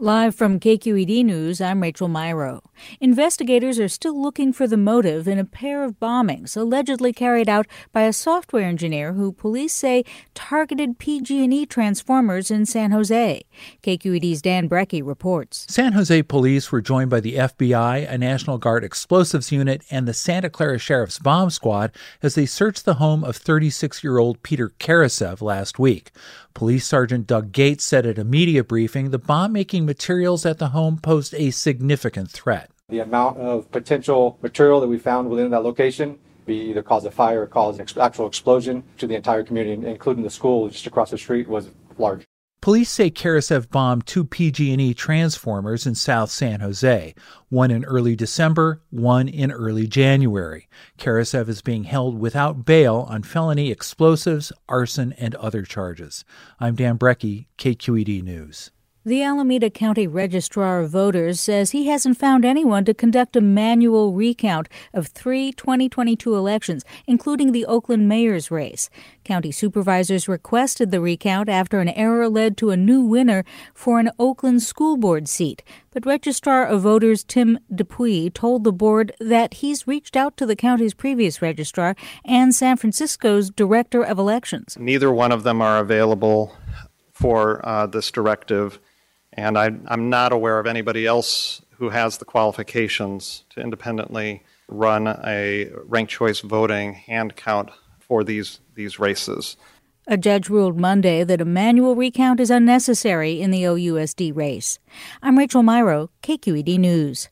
Live from KQED News, I'm Rachel Myrow. Investigators are still looking for the motive in a pair of bombings allegedly carried out by a software engineer who police say targeted PG&E transformers in San Jose. KQED's Dan Brekke reports. San Jose police were joined by the FBI, a National Guard explosives unit, and the Santa Clara Sheriff's Bomb Squad as they searched the home of 36-year-old Peter Karasev last week. Police Sergeant Doug Gates said at a media briefing the bomb making materials at the home posed a significant threat. The amount of potential material that we found within that location be either cause a fire or cause an actual explosion to the entire community, including the school just across the street, was large. Police say Karasev bombed two PG&E transformers in South San Jose, one in early December, one in early January. Karasev is being held without bail on felony explosives, arson, and other charges. I'm Dan Brekke, KQED News. The Alameda County Registrar of Voters says he hasn't found anyone to conduct a manual recount of three 2022 elections, including the Oakland mayor's race. County supervisors requested the recount after an error led to a new winner for an Oakland school board seat. But Registrar of Voters Tim Dupuis told the board that he's reached out to the county's previous registrar and San Francisco's director of elections. Neither one of them are available for uh, this directive and I, am not aware of anybody else who has the qualifications to independently run a ranked choice voting hand count for these, these races. A judge ruled Monday that a manual recount is unnecessary in the OUSD race. I'm Rachel Myrow, KQED News.